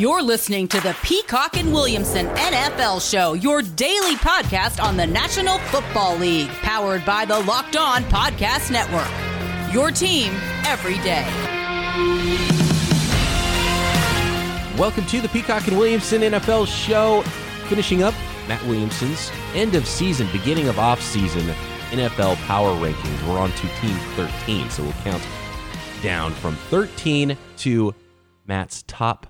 You're listening to the Peacock and Williamson NFL Show, your daily podcast on the National Football League, powered by the Locked On Podcast Network. Your team every day. Welcome to the Peacock and Williamson NFL Show. Finishing up Matt Williamson's end of season, beginning of off season NFL power rankings. We're on to team 13, so we'll count down from 13 to Matt's top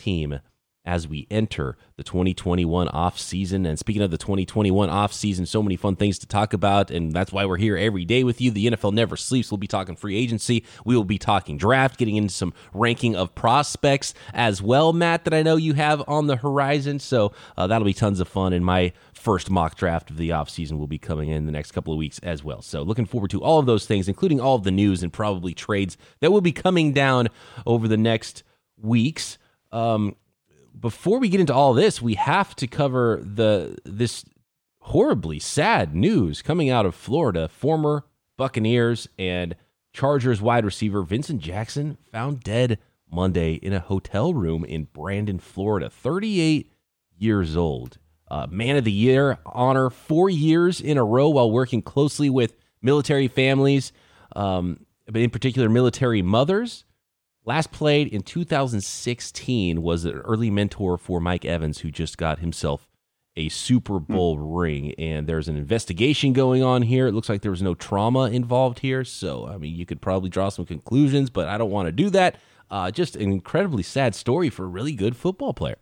team as we enter the 2021 off season. And speaking of the 2021 off season, so many fun things to talk about, and that's why we're here every day with you. The NFL never sleeps. We'll be talking free agency. We will be talking draft, getting into some ranking of prospects as well, Matt, that I know you have on the horizon. So uh, that'll be tons of fun. And my first mock draft of the off season will be coming in the next couple of weeks as well. So looking forward to all of those things, including all of the news and probably trades that will be coming down over the next weeks. Um, before we get into all this, we have to cover the this horribly sad news coming out of Florida. Former Buccaneers and Chargers wide receiver Vincent Jackson found dead Monday in a hotel room in Brandon, Florida. 38 years old. Uh, Man of the Year honor four years in a row while working closely with military families, um, but in particular military mothers. Last played in 2016 was an early mentor for Mike Evans, who just got himself a Super Hmm. Bowl ring. And there's an investigation going on here. It looks like there was no trauma involved here. So, I mean, you could probably draw some conclusions, but I don't want to do that. Uh, just an incredibly sad story for a really good football player.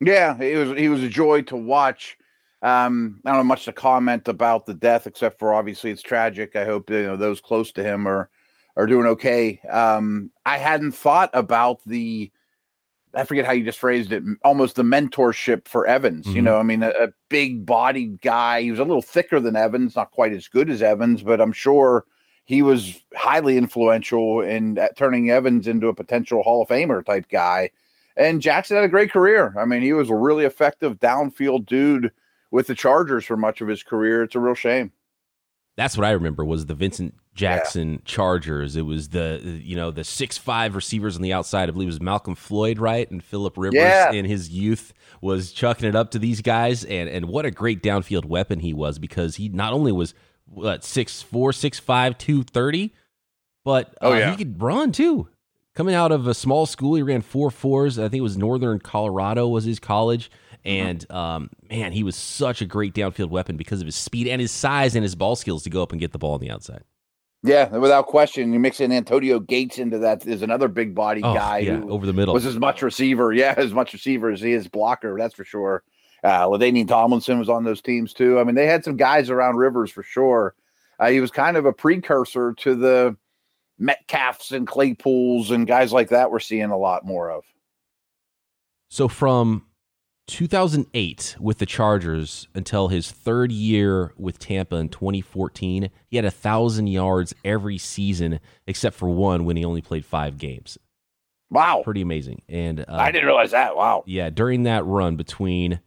Yeah, it was he was a joy to watch. Um, I don't have much to comment about the death, except for obviously it's tragic. I hope you know those close to him are are doing okay. Um, I hadn't thought about the I forget how you just phrased it, almost the mentorship for Evans. You Mhm. know, I mean, a, a big bodied guy. He was a little thicker than Evans, not quite as good as Evans, but I'm sure he was highly influential in uh, turning Evans into a potential Hall of Famer type guy. And Jackson had a great career. I mean, he was a really effective downfield dude with the Chargers for much of his career. It's a real shame. That's what I remember was the Vincent Jackson Chargers. It was the you know the six five receivers on the outside. I believe it was Malcolm Floyd, right, and Philip Rivers Yeah. in his youth was chucking it up to these guys, and and what a great downfield weapon he was because he not only was what six four six five two thirty, but Oh, uh, yeah. he could run too. Coming out of a small school, he ran four fours. I think it was Northern Colorado was his college. And um, man, he was such a great downfield weapon because of his speed and his size and his ball skills to go up and get the ball on the outside. Yeah, without question. You mix in Antonio Gates into that is another big body Oh, guy yeah, who over the middle. was as much receiver. Yeah, as much receiver as he is blocker. That's for sure. Uh, LaDainian Tomlinson was on those teams too. I mean, they had some guys around Rivers for sure. Uh, he was kind of a precursor to the Metcalfs and Claypools and guys like that. We're seeing a lot more of. So from 2008 with the Chargers until his third year with Tampa in 2014, he had a thousand yards every season except for one when he only played five games. Wow, Pretty amazing. And uh, I didn't realize that. Wow. yeah, during that run between,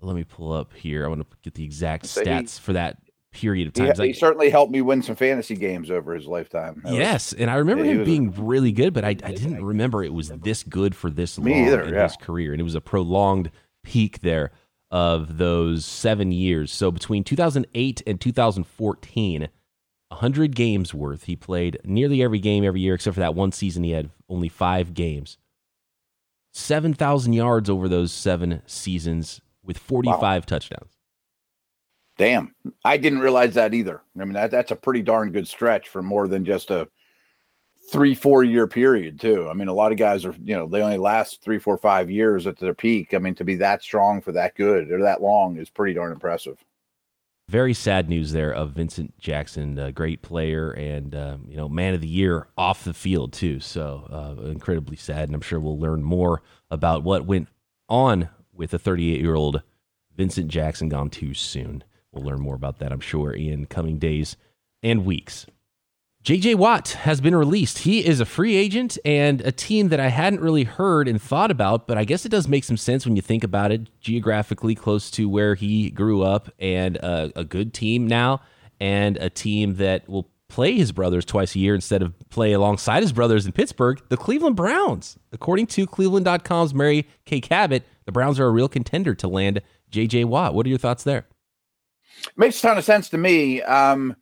let me pull up here. I want to get the exact stats for that period of time. It's he certainly helped me win some fantasy games over his lifetime. That was- Yes, and I remember yeah, him was- being really good, but I, I didn't remember it was this good for this Me long either, in yeah. his career, and it was a prolonged peak there of those seven years. So between 2008 and 2014, 100 games worth. He played nearly every game every year, except for that one season he had only five games. 7,000 yards over those seven seasons with 45 touchdowns. Damn, I didn't realize that either. I mean, that that's a pretty darn good stretch for more than just a three, four year period, too. I mean, a lot of guys are, you know, they only last three, four, five years at their peak. I mean, to be that strong for that good or that long is pretty darn impressive. very sad news there of Vincent Jackson, a great player and um, you know man of the year off the field too. So uh, incredibly sad, and I'm sure we'll learn more about what went on with the 38 year old Vincent Jackson gone too soon. We'll learn more about that, I'm sure, in coming days and weeks. JJ Watt has been released. He is a free agent and a team that I hadn't really heard and thought about, but I guess it does make some sense when you think about it. Geographically close to where he grew up, and uh, a good team now, and a team that will play his brothers twice a year instead of play alongside his brothers in Pittsburgh? The Cleveland Browns. According to Cleveland.com's Mary Kay Cabot, the Browns are a real contender to land J.J. Watt. What are your thoughts there? Makes a ton of sense to me. Um,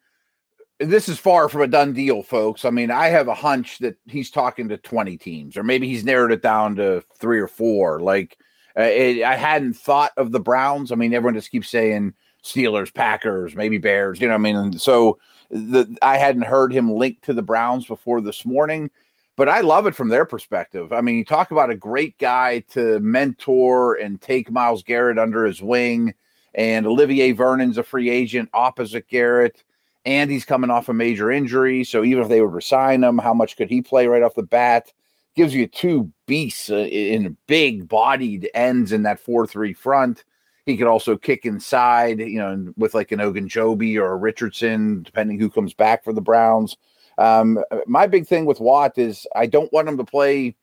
this is far from a done deal, folks. I mean, I have a hunch that he's talking to 20 teams, or maybe he's narrowed it down to three or four. Like, uh, it, I hadn't thought of the Browns. I mean, everyone just keeps saying Steelers, Packers, maybe Bears, you know I mean? And so the, I hadn't heard him linked to the Browns before this morning, but I love it from their perspective. I mean, you talk about a great guy to mentor and take Myles Garrett under his wing, and Olivier Vernon's a free agent opposite Garrett and he's coming off a major injury. So even if they would resign him, how much could he play right off the bat? Gives you two beasts uh, in big bodied ends in that 4 3 front. He could also kick inside, you know, with like an Ogunjobi or a Richardson, depending who comes back for the Browns. Um, my big thing with Watt is I don't want him to play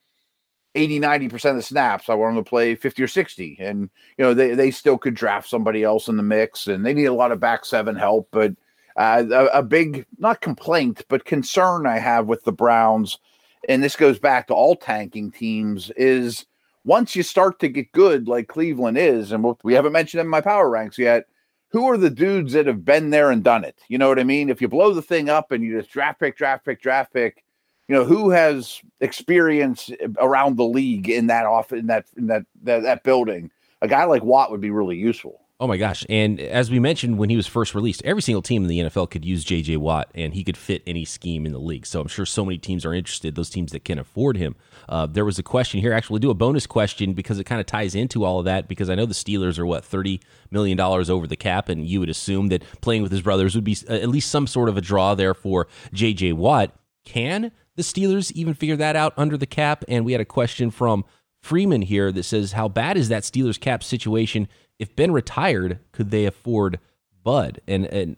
80, 90% of the snaps. I want them to play 50 or 60. And, you know, they, they still could draft somebody else in the mix and they need a lot of back seven help. But uh, a, a, big, not complaint, but concern I have with the Browns, and this goes back to all tanking teams, is once you start to get good, like Cleveland is, and we haven't mentioned in my power ranks yet. Who are the dudes that have been there and done it? You know what I mean? If you blow the thing up and you just draft pick, draft pick, draft pick, you know who has experience around the league in that off in that in that that, that building. A guy like Watt would be really useful. Oh my gosh. And as we mentioned when he was first released, every single team in the NFL could use JJ Watt and he could fit any scheme in the league. So I'm sure so many teams are interested, those teams that can afford him. Uh, there was a question here, actually, do a bonus question because it kind of ties into all of that because I know the Steelers are what, $30 million over the cap. And you would assume that playing with his brothers would be at least some sort of a draw there for JJ Watt. Can the Steelers even figure that out under the cap? And we had a question from Freeman here that says, How bad is that Steelers cap situation? if Ben retired, could they afford Bud? And and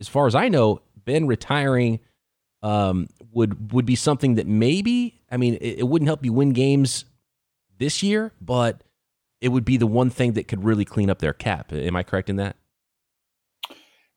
as far as I know, Ben retiring um, would would be something that maybe I mean it, it wouldn't help you win games this year, but it would be the one thing that could really clean up their cap. Am I correct in that?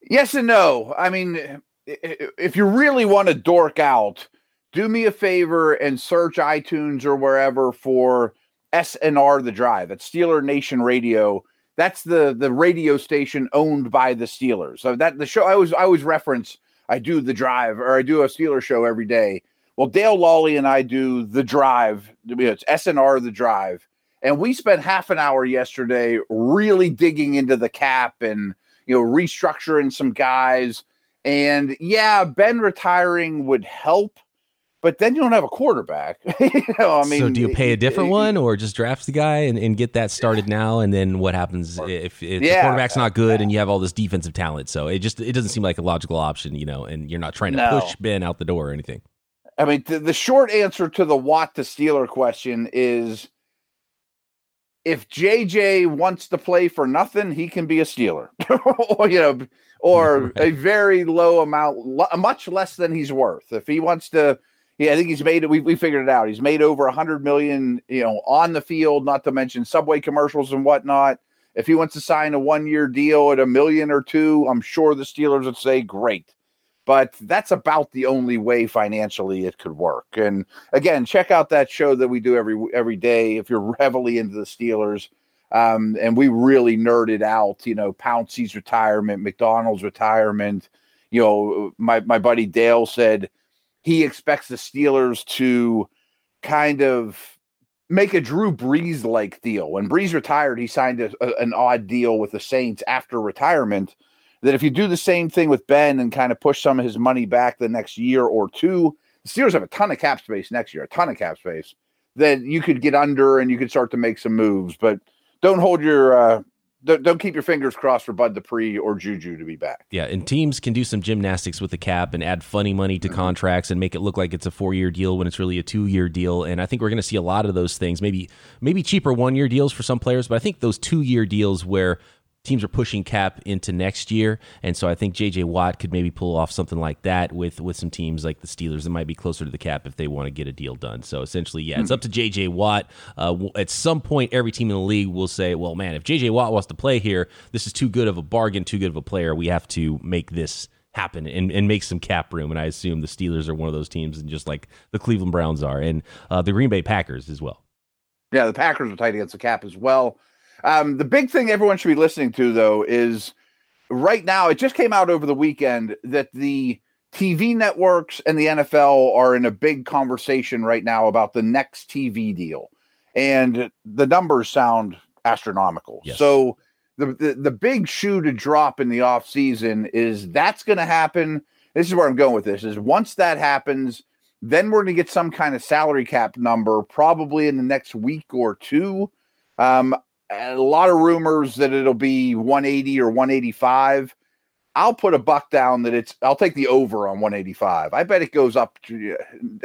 Yes and no. I mean, if you really want to dork out, do me a favor and search iTunes or wherever for SNR The Drive. That's Steeler Nation Radio that's the the radio station owned by the Steelers. So that the show I always I always reference I do the drive or I do a Steeler show every day. Well, Dale Lolley and I do the drive. It's SNR the drive. And we spent half an hour yesterday really digging into the cap and you know restructuring some guys. And yeah, Ben retiring would help but then you don't have a quarterback. you know, I mean, so do you pay a different one or just draft the guy and, and get that started now? And then what happens if, if yeah, the quarterback's not good and you have all this defensive talent? So it just it doesn't seem like a logical option, you know. And you're not trying to no. push Ben out the door or anything. I mean, the, the short answer to the Watt to Steeler question is if JJ wants to play for nothing, he can be a Steeler, or you know, or right. a very low amount, much less than he's worth. If he wants to yeah, I think he's made it. We, we figured it out. He's made over a hundred million, you know, on the field, not to mention subway commercials and whatnot. If he wants to sign a one year deal at a million or two, I'm sure the Steelers would say great. But that's about the only way financially it could work. And again, check out that show that we do every every day if you're heavily into the Steelers. Um, and we really nerded out, you know, Pouncey's retirement, McDonald's retirement. You know, my my buddy Dale said he expects the Steelers to kind of make a Drew Brees like deal. When Brees retired, he signed a, a, an odd deal with the Saints after retirement. That if you do the same thing with Ben and kind of push some of his money back the next year or two, the Steelers have a ton of cap space next year, a ton of cap space. That you could get under and you could start to make some moves, but don't hold your uh, don't, don't keep your fingers crossed for Bud Dupree or Juju to be back. Yeah, and teams can do some gymnastics with the cap and add funny money to mm-hmm. contracts and make it look like it's a four year deal when it's really a two year deal. And I think we're going to see a lot of those things. Maybe maybe cheaper one year deals for some players, but I think those two year deals where teams are pushing cap into next year, and so I think J.J. Watt could maybe pull off something like that with with some teams like the Steelers that might be closer to the cap if they want to get a deal done. So essentially, yeah, it's up to J.J. Watt. Uh, at some point, every team in the league will say, "Well, man, if J.J. Watt wants to play here, this is too good of a bargain, too good of a player. We have to make this happen and, and make some cap room. And I assume the Steelers are one of those teams, and just like the Cleveland Browns are, and uh, the Green Bay Packers as well. Yeah, the Packers are tight against the cap as well. Um, the big thing everyone should be listening to, though, is right now, it just came out over the weekend that the TV networks and the NFL are in a big conversation right now about the next TV deal. And the numbers sound astronomical. Yes. So the, the, the big shoe to drop in the offseason is that's going to happen. This is where I'm going with this is once that happens, then we're going to get some kind of salary cap number probably in the next week or two. Um, a lot of rumors that it'll be 180 or 185. I'll put a buck down that it's. I'll take the over on 185. I bet it goes up. To,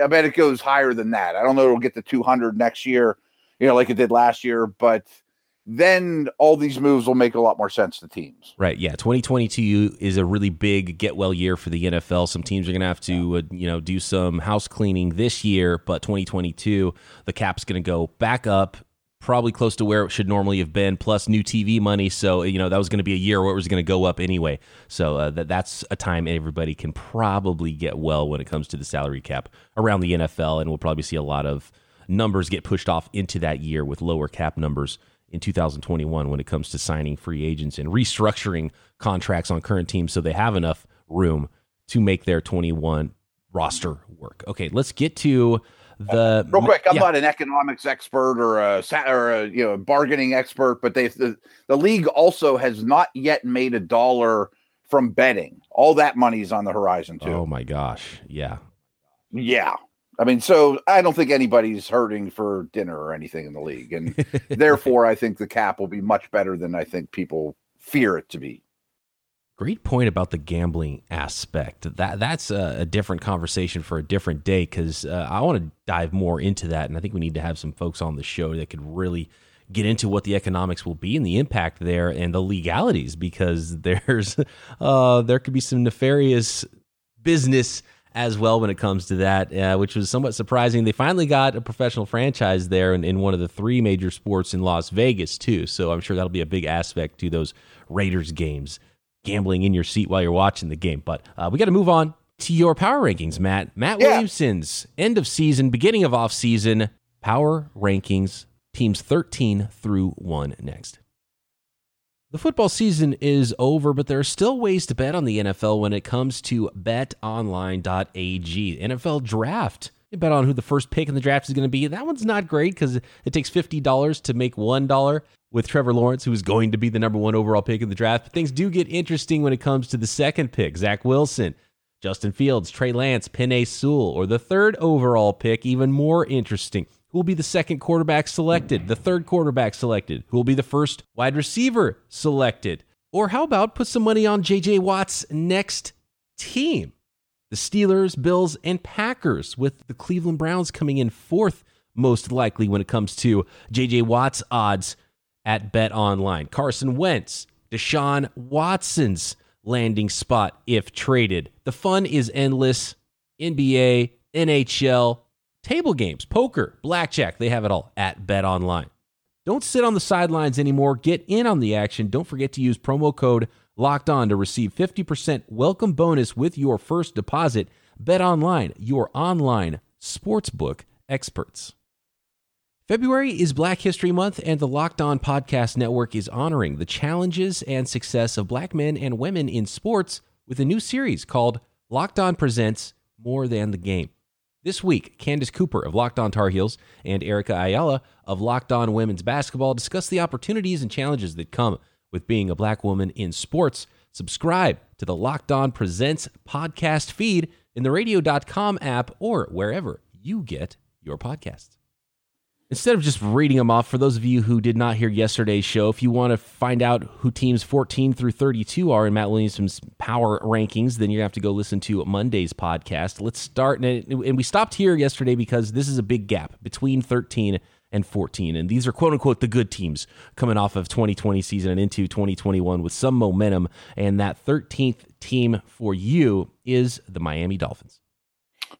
I bet it goes higher than that. I don't know. It'll get to 200 next year, you know, like it did last year. But then all these moves will make a lot more sense to teams. Right. Yeah. 2022 is a really big get well year for the NFL. Some teams are going to have to, uh, you know, do some house cleaning this year, but 2022, the cap's going to go back up probably close to where it should normally have been, plus new TV money. So you know that was going to be a year where it was going to go up anyway. So uh, that that's a time everybody can probably get well when it comes to the salary cap around the NFL, and we'll probably see a lot of numbers get pushed off into that year with lower cap numbers in 2021 when it comes to signing free agents and restructuring contracts on current teams so they have enough room to make their 21 roster work. Okay, let's get to the real quick. I'm yeah. not an economics expert or a or a you know bargaining expert, but they the, the league also has not yet made a dollar from betting. All that money is on the horizon too. Oh my gosh, yeah, yeah. I mean, so I don't think anybody's hurting for dinner or anything in the league, and therefore I think the cap will be much better than I think people fear it to be. Great point about the gambling aspect. That that's a, a different conversation for a different day because uh, I want to dive more into that, and I think we need to have some folks on the show that could really get into what the economics will be and the impact there and the legalities because there's uh, there could be some nefarious business as well when it comes to that, uh, which was somewhat surprising. They finally got a professional franchise there in, in one of the three major sports in Las Vegas too, so I'm sure that'll be a big aspect to those Raiders games gambling in your seat while you're watching the game. But uh, we got to move on to your power rankings, Matt. Matt yeah. Williamson's end of season, beginning of off season power rankings, teams 13 through 1 next. The football season is over, but there are still ways to bet on the NFL when it comes to betonline.ag. NFL draft. You bet on who the first pick in the draft is going to be. That one's not great because it takes $50 to make $1 with Trevor Lawrence, who is going to be the number one overall pick in the draft. But things do get interesting when it comes to the second pick Zach Wilson, Justin Fields, Trey Lance, Penei Sewell, or the third overall pick, even more interesting. Who will be the second quarterback selected, the third quarterback selected? Who will be the first wide receiver selected? Or how about put some money on JJ Watt's next team? The Steelers, Bills, and Packers, with the Cleveland Browns coming in fourth most likely when it comes to JJ Watt's odds at Bet Online. Carson Wentz, Deshaun Watson's landing spot if traded. The fun is endless. NBA, NHL, table games, poker, blackjack, they have it all at Bet Online. Don't sit on the sidelines anymore. Get in on the action. Don't forget to use promo code Locked On to receive 50% welcome bonus with your first deposit. Bet Online, your online sportsbook experts. February is Black History Month, and the Locked On Podcast Network is honoring the challenges and success of black men and women in sports with a new series called Locked On Presents More Than the Game. This week, Candace Cooper of Locked On Tar Heels and Erica Ayala of Locked On Women's Basketball discuss the opportunities and challenges that come with being a black woman in sports. Subscribe to the Locked On Presents podcast feed in the radio.com app or wherever you get your podcasts. Instead of just reading them off, for those of you who did not hear yesterday's show, if you want to find out who teams 14 through 32 are in Matt Williamson's power rankings, then you're going to have to go listen to Monday's podcast. Let's start. And we stopped here yesterday because this is a big gap between 13 and 14. And these are quote unquote the good teams coming off of 2020 season and into 2021 with some momentum. And that 13th team for you is the Miami Dolphins.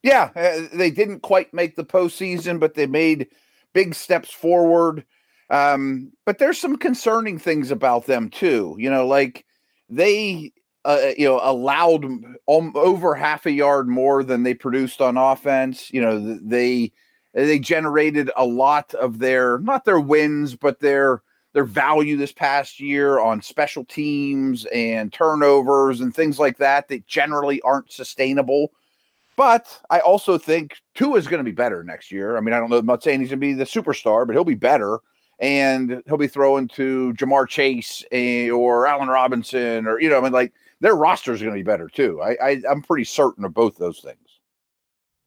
Yeah, uh, they didn't quite make the postseason, but they made big steps forward. Um, but there's some concerning things about them too. You know, like they uh, you know, allowed over half a yard more than they produced on offense. You know, they they generated a lot of their not their wins, but their their value this past year on special teams and turnovers and things like that that generally aren't sustainable. But I also think Tua is going to be better next year. I mean, I don't know. I'm not saying he's going to be the superstar, but he'll be better and he'll be throwing to Ja'Marr Chase eh, or Allen Robinson or you know, I mean, like their roster is going to be better too. I, I I'm pretty certain of both those things.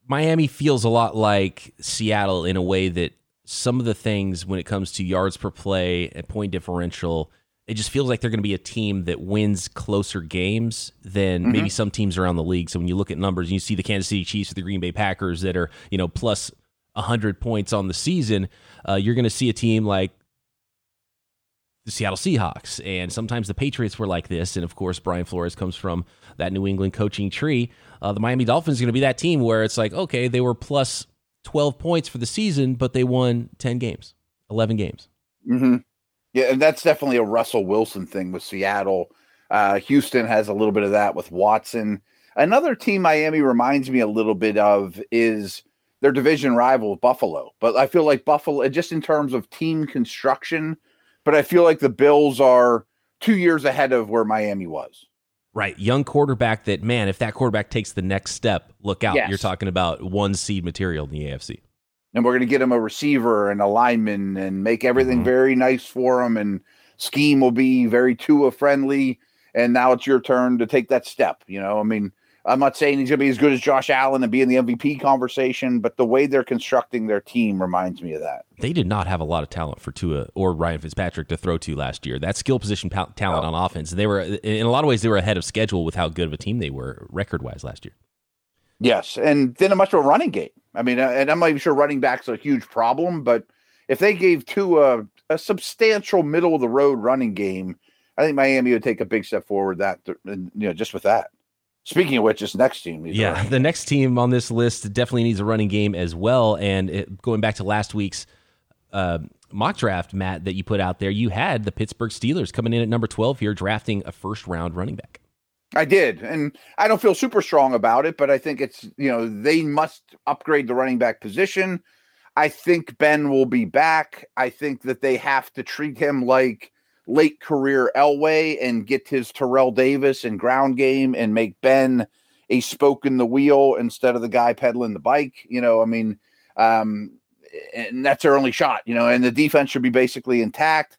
Miami feels a lot like Seattle in a way that some of the things when it comes to yards per play and point differential, it just feels like they're going to be a team that wins closer games than mm-hmm. maybe some teams around the league. So when you look at numbers, and you see the Kansas City Chiefs or the Green Bay Packers that are you know plus 100 points on the season, uh, you're going to see a team like the Seattle Seahawks. And sometimes the Patriots were like this. And of course, Brian Flores comes from that New England coaching tree. Uh, the Miami Dolphins are going to be that team where it's like, okay, they were plus 12 points for the season, but they won 10 games, 11 games. Mm-hmm. Yeah, and that's definitely a Russell Wilson thing with Seattle. Uh, Houston has a little bit of that with Watson. Another team Miami reminds me a little bit of is their division rival Buffalo. But I feel like Buffalo, just in terms of team construction, but I feel like the Bills are two years ahead of where Miami was. Right. Young quarterback that, man, if that quarterback takes the next step, look out. Yes. You're talking about one seed material in the AFC. And we're going to get him a receiver and a lineman and make everything mm-hmm. very nice for him. And scheme will be very Tua friendly. And now it's your turn to take that step. You know, I mean, I'm not saying he's going to be as good as Josh Allen and be in the MVP conversation, but the way they're constructing their team reminds me of that. They did not have a lot of talent for Tua or Ryan Fitzpatrick to throw to last year. That skill position talent oh. on offense, they were in a lot of ways they were ahead of schedule with how good of a team they were record wise last year. Yes, and then a much of a running game. I mean, uh, and I'm not even sure running backs are a huge problem, but if they gave Tua a substantial middle of the road running game, I think Miami would take a big step forward. That you know, just with that. Speaking of which, this next team. Yeah, the next team on this list definitely needs a running game as well. And it, going back to last week's uh, mock draft, Matt, that you put out there, you had the Pittsburgh Steelers coming in at number 12 here, drafting a first round running back. I did. And I don't feel super strong about it, but I think it's, you know, they must upgrade the running back position. I think Ben will be back. I think that they have to treat him like late career Elway and get his Terrell Davis and ground game and make Ben a spoke in the wheel instead of the guy pedaling the bike. You know, I mean, um, and that's their only shot, you know, and the defense should be basically intact.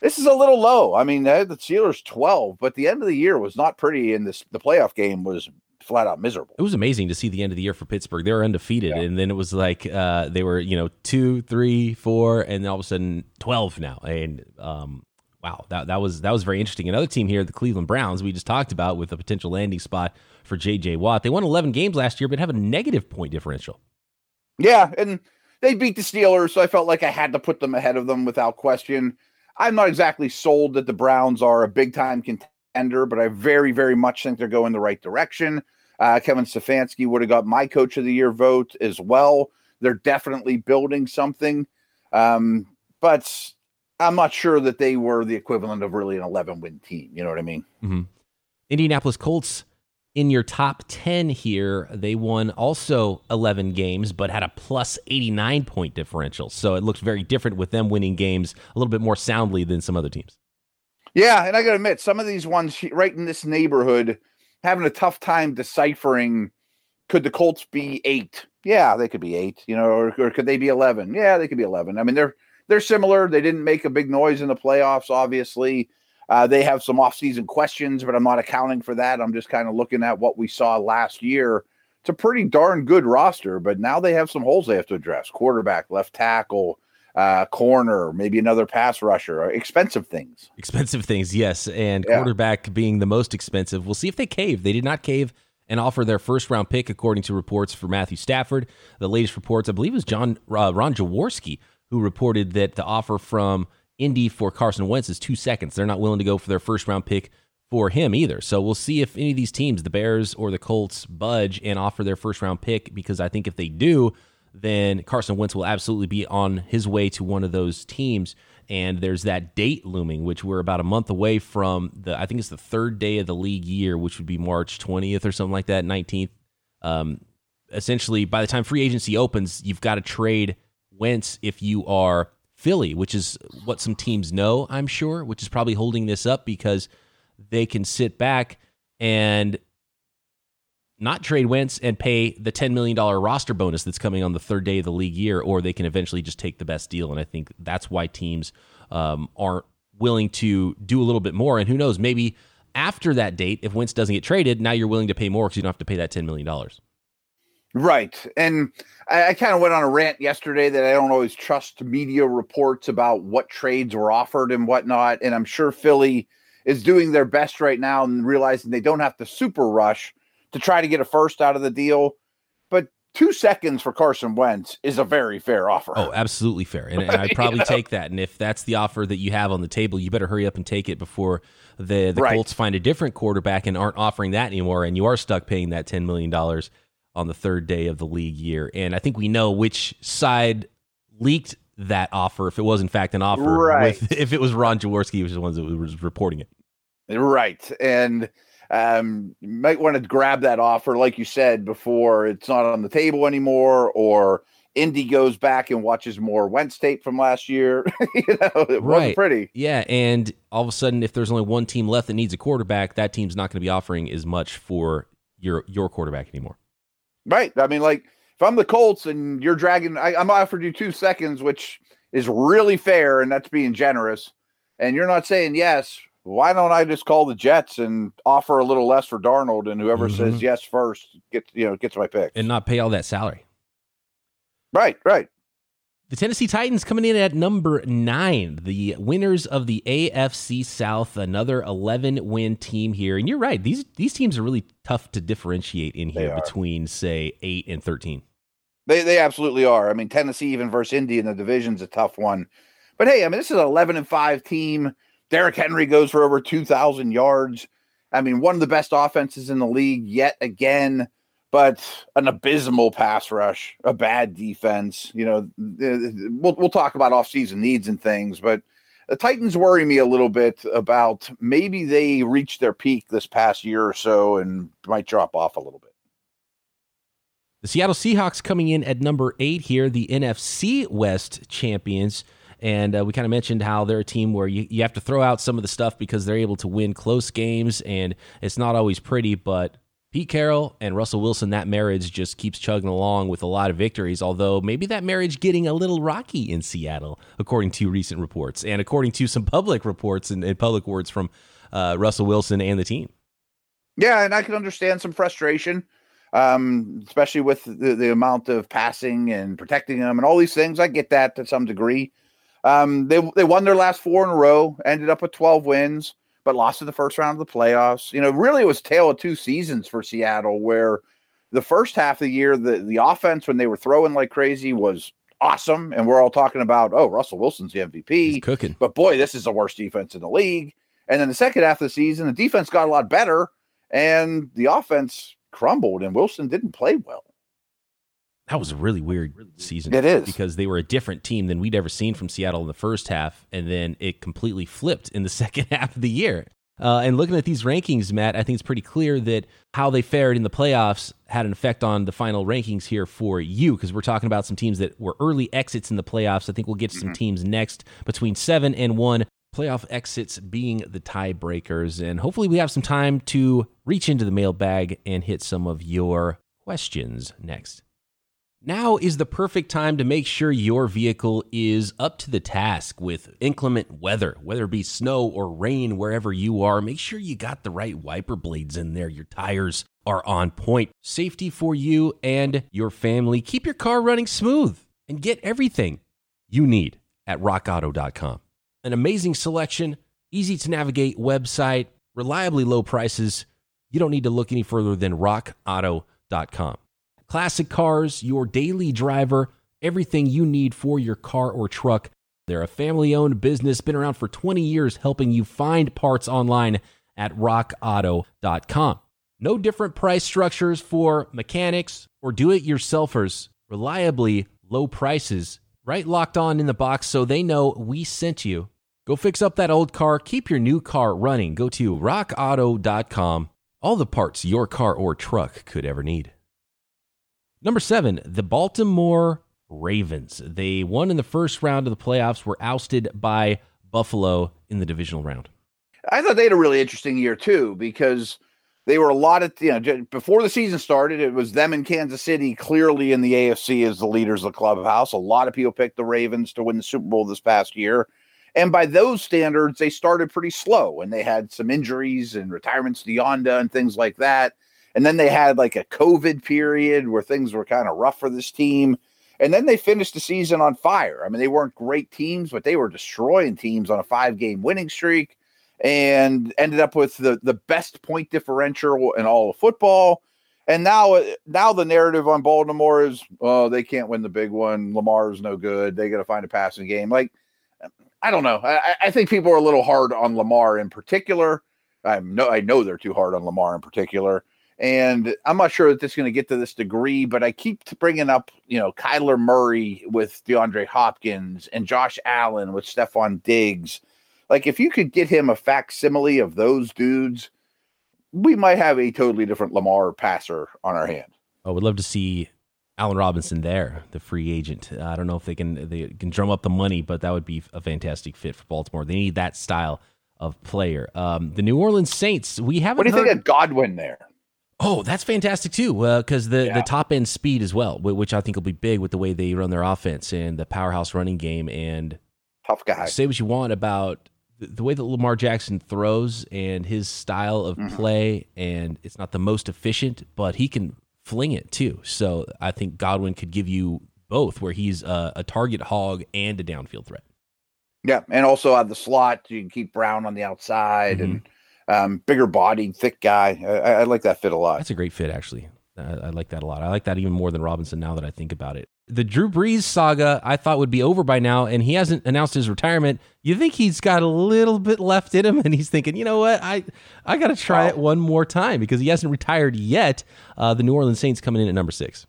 This is a little low. I mean, the Steelers 12, but the end of the year was not pretty, and this the playoff game was flat out miserable. It was amazing to see the end of the year for Pittsburgh. They were undefeated, yeah. and then it was like uh, they were, you know, two, three, four, and then all of a sudden twelve now. And um, wow, that that was that was very interesting. Another team here, the Cleveland Browns, we just talked about with a potential landing spot for J.J. Watt. They won 11 games last year, but have a negative point differential. Yeah, and they beat the Steelers, so I felt like I had to put them ahead of them without question. I'm not exactly sold that the Browns are a big time contender, but I very, very much think they're going the right direction. Uh, Kevin Stefanski would have got my coach of the year vote as well. They're definitely building something. Um, but I'm not sure that they were the equivalent of really an 11 win team. You know what I mean? Mm-hmm. Indianapolis Colts in your top 10 here. They won also 11 games, but had a plus 89 point differential. So it looks very different with them winning games a little bit more soundly than some other teams. Yeah. And I got to admit, some of these ones right in this neighborhood having a tough time deciphering could the Colts be eight? Yeah, they could be eight, you know, or, or could they be 11? Yeah, they could be 11. I mean, they're, they're similar. They didn't make a big noise in the playoffs, obviously. Uh, they have some offseason questions, but I'm not accounting for that. I'm just kind of looking at what we saw last year. It's a pretty darn good roster, but now they have some holes they have to address quarterback, left tackle, uh, corner, maybe another pass rusher, uh, expensive things. Expensive things, yes. And yeah. quarterback being the most expensive. We'll see if they cave. They did not cave and offer their first round pick, according to reports for Matthew Stafford. The latest reports, I believe, was John uh, Ron Jaworski who reported that the offer from Indy for Carson Wentz is two seconds. They're not willing to go for their first round pick for him either. So we'll see if any of these teams, the Bears or the Colts, budge and offer their first round pick because I think if they do, then Carson Wentz will absolutely be on his way to one of those teams. And there's that date looming, which we're about a month away from the, I think it's the third day of the league year, which would be March 20th or something like that, 19th. Um, essentially, by the time free agency opens, you've got to trade Wentz if you are Philly, which is what some teams know, I'm sure, which is probably holding this up because they can sit back and not trade Wentz and pay the $10 million roster bonus that's coming on the third day of the league year, or they can eventually just take the best deal. And I think that's why teams um, aren't willing to do a little bit more. And who knows, maybe after that date, if Wentz doesn't get traded, now you're willing to pay more because you don't have to pay that $10 million. Right. And I, I kind of went on a rant yesterday that I don't always trust media reports about what trades were offered and whatnot. And I'm sure Philly is doing their best right now and realizing they don't have to super rush to try to get a first out of the deal. But two seconds for Carson Wentz is a very fair offer. Oh, absolutely fair. And, and I'd probably you know? take that. And if that's the offer that you have on the table, you better hurry up and take it before the, the right. Colts find a different quarterback and aren't offering that anymore. And you are stuck paying that $10 million on the third day of the league year. And I think we know which side leaked that offer, if it was in fact an offer. Right. With, if it was Ron Jaworski, was the ones that was reporting it. Right. And um, you might want to grab that offer, like you said before, it's not on the table anymore, or Indy goes back and watches more Wentz tape from last year. you know, it right. wasn't pretty. Yeah, and all of a sudden, if there's only one team left that needs a quarterback, that team's not going to be offering as much for your your quarterback anymore. Right. I mean, like if I'm the Colts and you're dragging, I, I'm offered you two seconds, which is really fair, and that's being generous. And you're not saying yes. Why don't I just call the Jets and offer a little less for Darnold, and whoever mm-hmm. says yes first gets you know gets my pick, and not pay all that salary. Right. Right. The Tennessee Titans coming in at number nine, the winners of the AFC South, another 11 win team here. And you're right; these these teams are really tough to differentiate in here between, say, eight and 13. They they absolutely are. I mean, Tennessee even versus Indy in the division's a tough one. But hey, I mean, this is an 11 and five team. Derrick Henry goes for over 2,000 yards. I mean, one of the best offenses in the league yet again but an abysmal pass rush, a bad defense. You know, we'll we'll talk about offseason needs and things, but the Titans worry me a little bit about maybe they reached their peak this past year or so and might drop off a little bit. The Seattle Seahawks coming in at number eight here, the NFC West champions. And uh, we kind of mentioned how they're a team where you, you have to throw out some of the stuff because they're able to win close games and it's not always pretty, but Pete Carroll and Russell Wilson, that marriage just keeps chugging along with a lot of victories, although maybe that marriage getting a little rocky in Seattle, according to recent reports and according to some public reports and, and public words from uh, Russell Wilson and the team. Yeah, and I can understand some frustration, um, especially with the, the amount of passing and protecting them and all these things. I get that to some degree. Um, they, they won their last four in a row, ended up with 12 wins but lost in the first round of the playoffs. You know, really it was tale of two seasons for Seattle where the first half of the year, the, the offense when they were throwing like crazy was awesome. And we're all talking about, oh, Russell Wilson's the MVP. He's cooking. But boy, this is the worst defense in the league. And then the second half of the season, the defense got a lot better and the offense crumbled and Wilson didn't play well that was a really weird season. It is because they were a different team than we'd ever seen from Seattle in the first half, and then it completely flipped in the second half of the year. Uh, and looking at these rankings, Matt, I think it's pretty clear that how they fared in the playoffs had an effect on the final rankings here for you, because we're talking about some teams that were early exits in the playoffs. I think we'll get to some mm-hmm. teams next between seven and one. Playoff exits being the tiebreakers. And hopefully, we have some time to reach into the mailbag and hit some of your questions next. Now is the perfect time to make sure your vehicle is up to the task with inclement weather, whether it be snow or rain, wherever you are. Make sure you got the right wiper blades in there. Your tires are on point. Safety for you and your family. Keep your car running smooth and get everything you need at rockauto.com. An amazing selection, easy to navigate website, reliably low prices. You don't need to look any further than rockauto.com classic cars, your daily driver, everything you need for your car or truck. They're a family owned business, been around for 20 years, helping you find parts online at rockauto.com. No different price structures for mechanics or do it yourselfers reliably low prices right locked on in the box so they know we sent you. Go fix up that old car, keep your new car running. Go to rockauto.com. All the parts your car or truck could ever need. Number seven, the Baltimore Ravens. They won in the first round of the playoffs, were ousted by Buffalo in the divisional round. I thought they had a really interesting year too because they were a lot of you know before the season started it was them in Kansas City clearly in the AFC as the leaders of the clubhouse. A lot of people picked the Ravens to win the Super Bowl this past year. And by those standards, they started pretty slow and they had some injuries and retirements to Yanda and things like that. And then they had like a COVID period where things were kind of rough for this team. And then they finished the season on fire. I mean, they weren't great teams, but they were destroying teams on a five game winning streak and ended up with the, the best point differential in all of football. And now, uh, now the narrative on Baltimore is, oh, they can't win the big one. Lamar's no good. They got to find a passing game. Like, I don't know. I, I, think people are a little hard on Lamar in particular. I know I know they're too hard on Lamar in particular, and I'm not sure that this is going to get to this degree. But I keep bringing up, you know, Kyler Murray with DeAndre Hopkins and Josh Allen with Stefon Diggs. Like, if you could get him a facsimile of those dudes, we might have a totally different Lamar passer on our hand. I would love to see Allen Robinson there, the free agent. I don't know if they can they can drum up the money, but that would be a fantastic fit for Baltimore. They need that style of player. Um, the New Orleans Saints. We haven't. What do you heard... think of Godwin there? Oh, that's fantastic too, because uh, the yeah. the top end speed as well, which I think will be big with the way they run their offense and the powerhouse running game. And tough guy. Say what you want about the way that Lamar Jackson throws and his style of mm-hmm. play, and it's not the most efficient, but he can fling it too. So I think Godwin could give you both, where he's a, a target hog and a downfield threat. Yeah, and also at the slot, you can keep Brown on the outside mm-hmm. and um, bigger bodied, thick guy. I, I, like that fit a lot. That's a great fit, actually. I, I, like that a lot. I like that even more than Robinson now that I think about it the Drew Brees saga I thought would be over by now, and he hasn't announced his retirement. You think he's got a little bit left in him, and he's thinking, you know what, I I got to try wow. it one more time because he hasn't retired yet. Uh, the New Orleans Saints coming in at number six.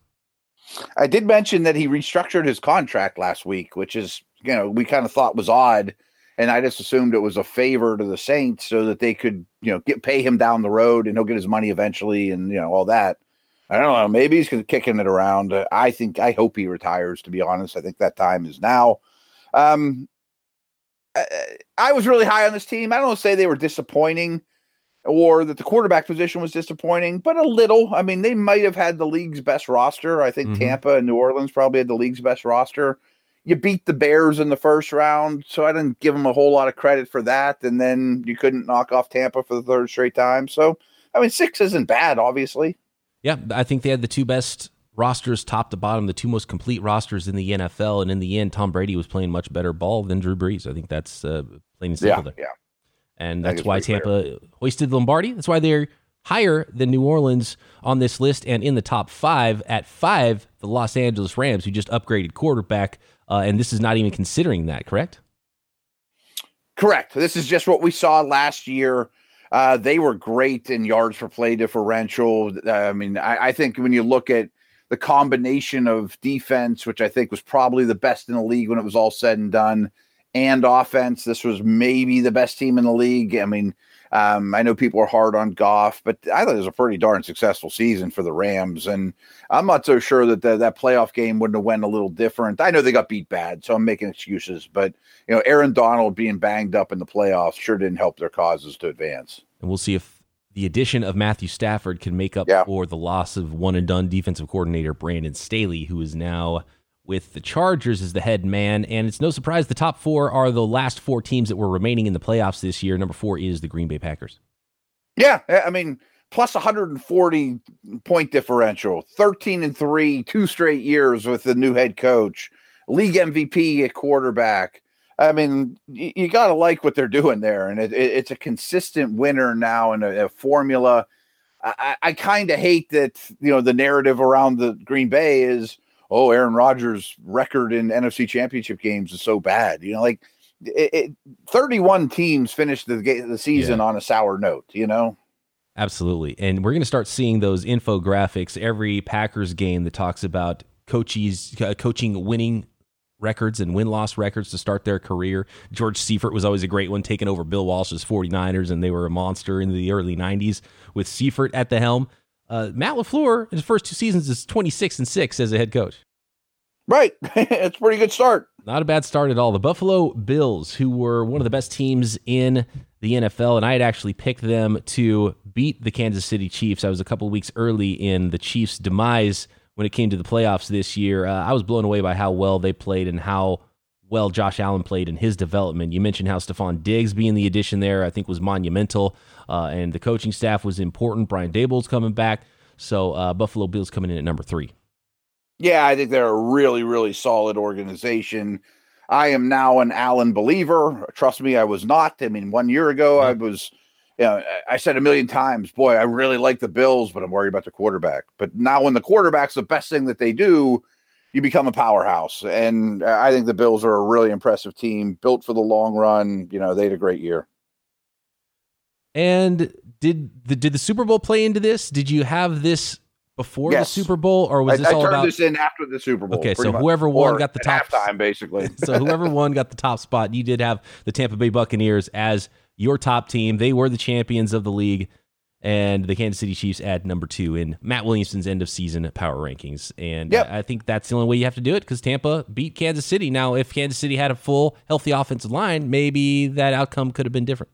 I did mention that he restructured his contract last week, which is you know we kind of thought was odd, and I just assumed it was a favor to the Saints so that they could you know get pay him down the road and he'll get his money eventually, and you know all that. I don't know. Maybe he's kicking it around. I think I hope he retires. To be honest, I think that time is now. Um, I, I was really high on this team. I don't say they were disappointing or that the quarterback position was disappointing, but a little. I mean, they might have had the league's best roster. I think mm-hmm. Tampa and New Orleans probably had the league's best roster. You beat the Bears in the first round, so I didn't give them a whole lot of credit for that. And then you couldn't knock off Tampa for the third straight time. So, I mean, six isn't bad, obviously. Yeah, I think they had the two best rosters top to bottom, the two most complete rosters in the NFL. And in the end, Tom Brady was playing much better ball than Drew Brees. I think that's uh, plain and simple yeah, there. Yeah. And that's why Tampa fair. hoisted Lombardi. That's why they're higher than New Orleans on this list and in the top five. At five, the Los Angeles Rams, who just upgraded quarterback. Uh, and this is not even considering that, correct? Correct. This is just what we saw last year uh, they were great in yards per play differential. Uh, I mean, I, I, think when you look at the combination of defense, which I think was probably the best in the league when it was all said and done, and offense, this was maybe the best team in the league. I mean, um, I know people are hard on Goff, but I thought it was a pretty darn successful season for the Rams, and I'm not so sure that the, that playoff game wouldn't have went a little different. I know they got beat bad, so I'm making excuses, but you know, Aaron Donald being banged up in the playoffs sure didn't help their causes to advance. And we'll see if the addition of Matthew Stafford can make up yeah. for the loss of one and done defensive coordinator Brandon Staley, who is now with the Chargers as the head man. And it's no surprise the top four are the last four teams that were remaining in the playoffs this year. Number four is the Green Bay Packers. Yeah. I mean, plus 140 point differential, 13 and three, two straight years with the new head coach, league MVP at quarterback. I mean, you, got to like what they're doing there. And it, it, it's a consistent winner now and a, a formula. I, I kind of hate that, you know, the narrative around the Green Bay is, oh, Aaron Rodgers' record in NFC Championship games is so bad. You know, like it, it, 31 teams finished the the season yeah. on a sour note. You know. Absolutely, and we're going to start seeing those infographics every Packers game that talks about coaches uh, coaching winning records and win loss records to start their career. George Seifert was always a great one, taking over Bill Walsh's 49ers, and they were a monster in the early 90s with Seifert at the helm. Uh, Matt LaFleur, in his first two seasons, is 26 and 6 as a head coach. Right. it's a pretty good start. Not a bad start at all. The Buffalo Bills, who were one of the best teams in the NFL, and I had actually picked them to beat the Kansas City Chiefs. I was a couple weeks early in the Chiefs' demise when it came to the playoffs this year. Uh, I was blown away by how well they played and how well Josh Allen played in his development. You mentioned how Stefon Diggs being the addition there, I think was monumental, uh, and the coaching staff was important. Brian Daboll's coming back, so uh, Buffalo Bills coming in at number three. Yeah, I think they're a really, really solid organization. I am now an Allen believer. Trust me, I was not. I mean, one year ago, I was you know, I said a million times, boy, I really like the Bills, but I'm worried about the quarterback. But now, when the quarterback's the best thing that they do, you become a powerhouse. And I think the Bills are a really impressive team, built for the long run. You know, they had a great year. And did the did the Super Bowl play into this? Did you have this before yes. the Super Bowl, or was I, this I all turned about this in after the Super Bowl? Okay, so whoever won got the top time, basically. so whoever won got the top spot. You did have the Tampa Bay Buccaneers as your top team. They were the champions of the league, and the Kansas City Chiefs at number two in Matt Williamson's end of season power rankings. And yep. I think that's the only way you have to do it because Tampa beat Kansas City. Now, if Kansas City had a full, healthy offensive line, maybe that outcome could have been different.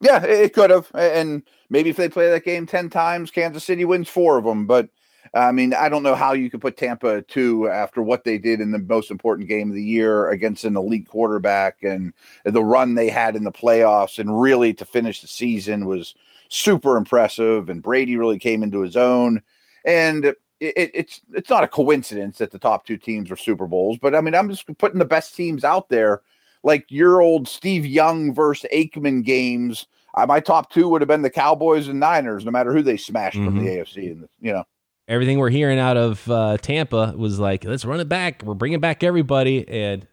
Yeah, it could have. And maybe if they play that game 10 times, Kansas City wins four of them. But I mean, I don't know how you could put Tampa two after what they did in the most important game of the year against an elite quarterback and the run they had in the playoffs. And really to finish the season was super impressive. And Brady really came into his own. And it, it's it's not a coincidence that the top two teams are Super Bowls, but I mean, I'm just putting the best teams out there, like your old Steve Young versus Aikman games. Uh, my top two would have been the Cowboys and Niners, no matter who they smashed mm-hmm. from the mm-hmm. AFC. And you know, everything we're hearing out of uh, Tampa was like, let's run it back. We're bringing back everybody. And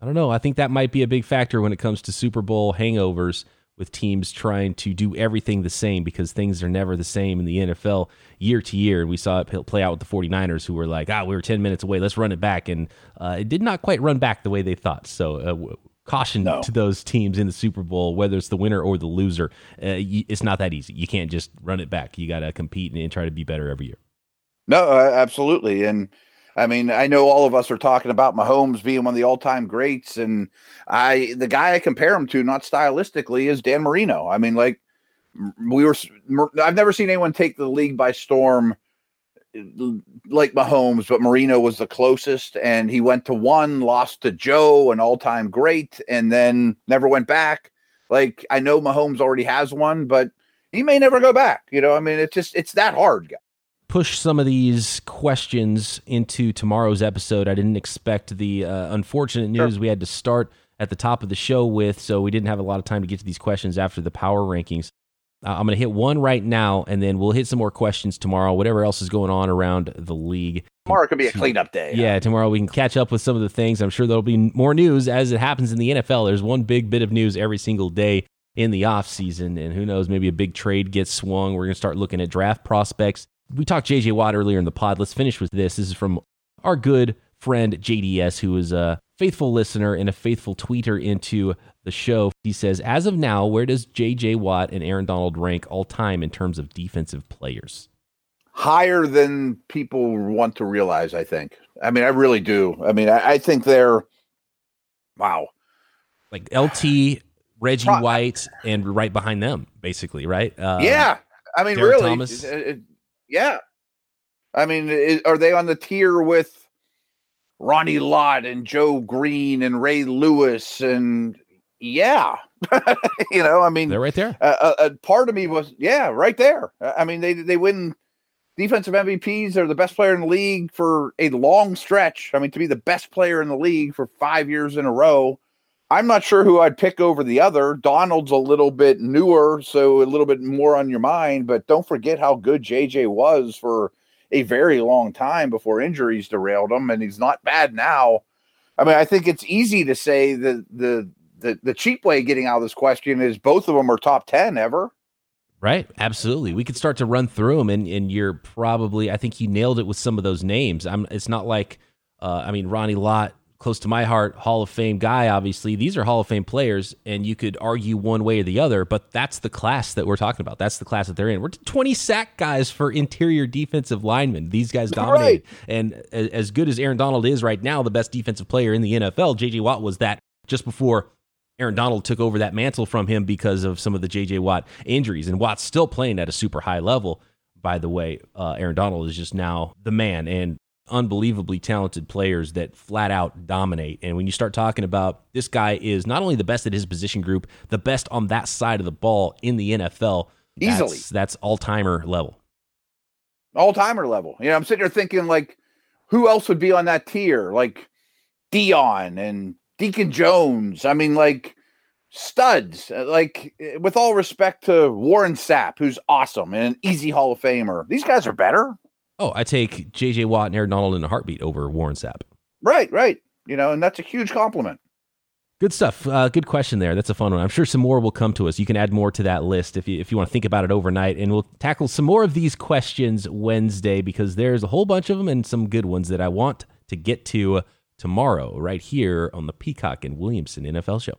I don't know. I think that might be a big factor when it comes to Super Bowl hangovers with teams trying to do everything the same because things are never the same in the NFL year to year. We saw it play out with the 49ers who were like, ah, we were 10 minutes away. Let's run it back. And uh, it did not quite run back the way they thought. So, uh, caution no. to those teams in the Super Bowl, whether it's the winner or the loser. Uh, it's not that easy. You can't just run it back. You got to compete and try to be better every year. No, uh, absolutely. And I mean, I know all of us are talking about Mahomes being one of the all-time greats, and I the guy I compare him to, not stylistically, is Dan Marino. I mean, like we were, I've never seen anyone take the league by storm like Mahomes, but Marino was the closest, and he went to one, lost to Joe, an all-time great, and then never went back. Like I know Mahomes already has one, but he may never go back. You know, I mean, it's just it's that hard, guy push some of these questions into tomorrow's episode. I didn't expect the uh, unfortunate news sure. we had to start at the top of the show with, so we didn't have a lot of time to get to these questions after the power rankings. Uh, I'm going to hit one right now, and then we'll hit some more questions tomorrow, whatever else is going on around the league. Tomorrow could be a cleanup day. Yeah, tomorrow we can catch up with some of the things. I'm sure there'll be more news as it happens in the NFL. There's one big bit of news every single day in the off season, and who knows, maybe a big trade gets swung. We're going to start looking at draft prospects we talked JJ Watt earlier in the pod. Let's finish with this. This is from our good friend JDS, who is a faithful listener and a faithful tweeter into the show. He says, As of now, where does JJ Watt and Aaron Donald rank all time in terms of defensive players? Higher than people want to realize, I think. I mean, I really do. I mean, I, I think they're, wow. Like LT, Reggie Pro- White, and right behind them, basically, right? Uh, yeah. I mean, Derek really, It, it, yeah. I mean, is, are they on the tier with Ronnie Lott and Joe Greene and Ray Lewis? And yeah, you know, I mean, they're right there. A, a, part of me was, yeah, right there. I mean, they they win defensive MVPs. They're the best player in the league for a long stretch. I mean, to be the best player in the league for five years in a row I'm not sure who I'd pick over the other. Donald's a little bit newer, so a little bit more on your mind, but don't forget how good JJ was for a very long time before injuries derailed him, and he's not bad now. I mean, I think it's easy to say that the the the cheap way of getting out of this question is both of them are top ten ever. Right, absolutely. We could start to run through them, and, and you're probably, I think you nailed it with some of those names. I'm, it's not like, uh, I mean, Ronnie Lott close to my heart, Hall of Fame guy, obviously. These are Hall of Fame players, and you could argue one way or the other, but that's the class that we're talking about. That's the class that they're in. We're 20 sack guys for interior defensive linemen. These guys dominate. Right. And as good as Aaron Donald is right now, the best defensive player in the NFL, JJ Watt was that just before Aaron Donald took over that mantle from him because of some of the JJ Watt injuries. And Watt's still playing at a super high level. By the way, uh, Aaron Donald is just now the man. And unbelievably talented players that flat out dominate. And when you start talking about this guy is not only the best at his position group, the best on that side of the ball in the NFL. Easily. That's, that's all timer level. All timer level. You know, I'm sitting there thinking like, who else would be on that tier? Like Deion and Deacon Jones. I mean, like studs. Like, with all respect to Warren Sapp, who's awesome and an easy Hall of Famer, these guys are better. Oh, I take J.J. Watt and Aaron Donald in a heartbeat over Warren Sapp. Right, right. You know, and that's a huge compliment. Good stuff. Uh, good question there. That's a fun one. I'm sure some more will come to us. You can add more to that list if you if you want to think about it overnight, and we'll tackle some more of these questions Wednesday because there's a whole bunch of them and some good ones that I want to get to tomorrow right here on the Peacock and Williamson NFL Show.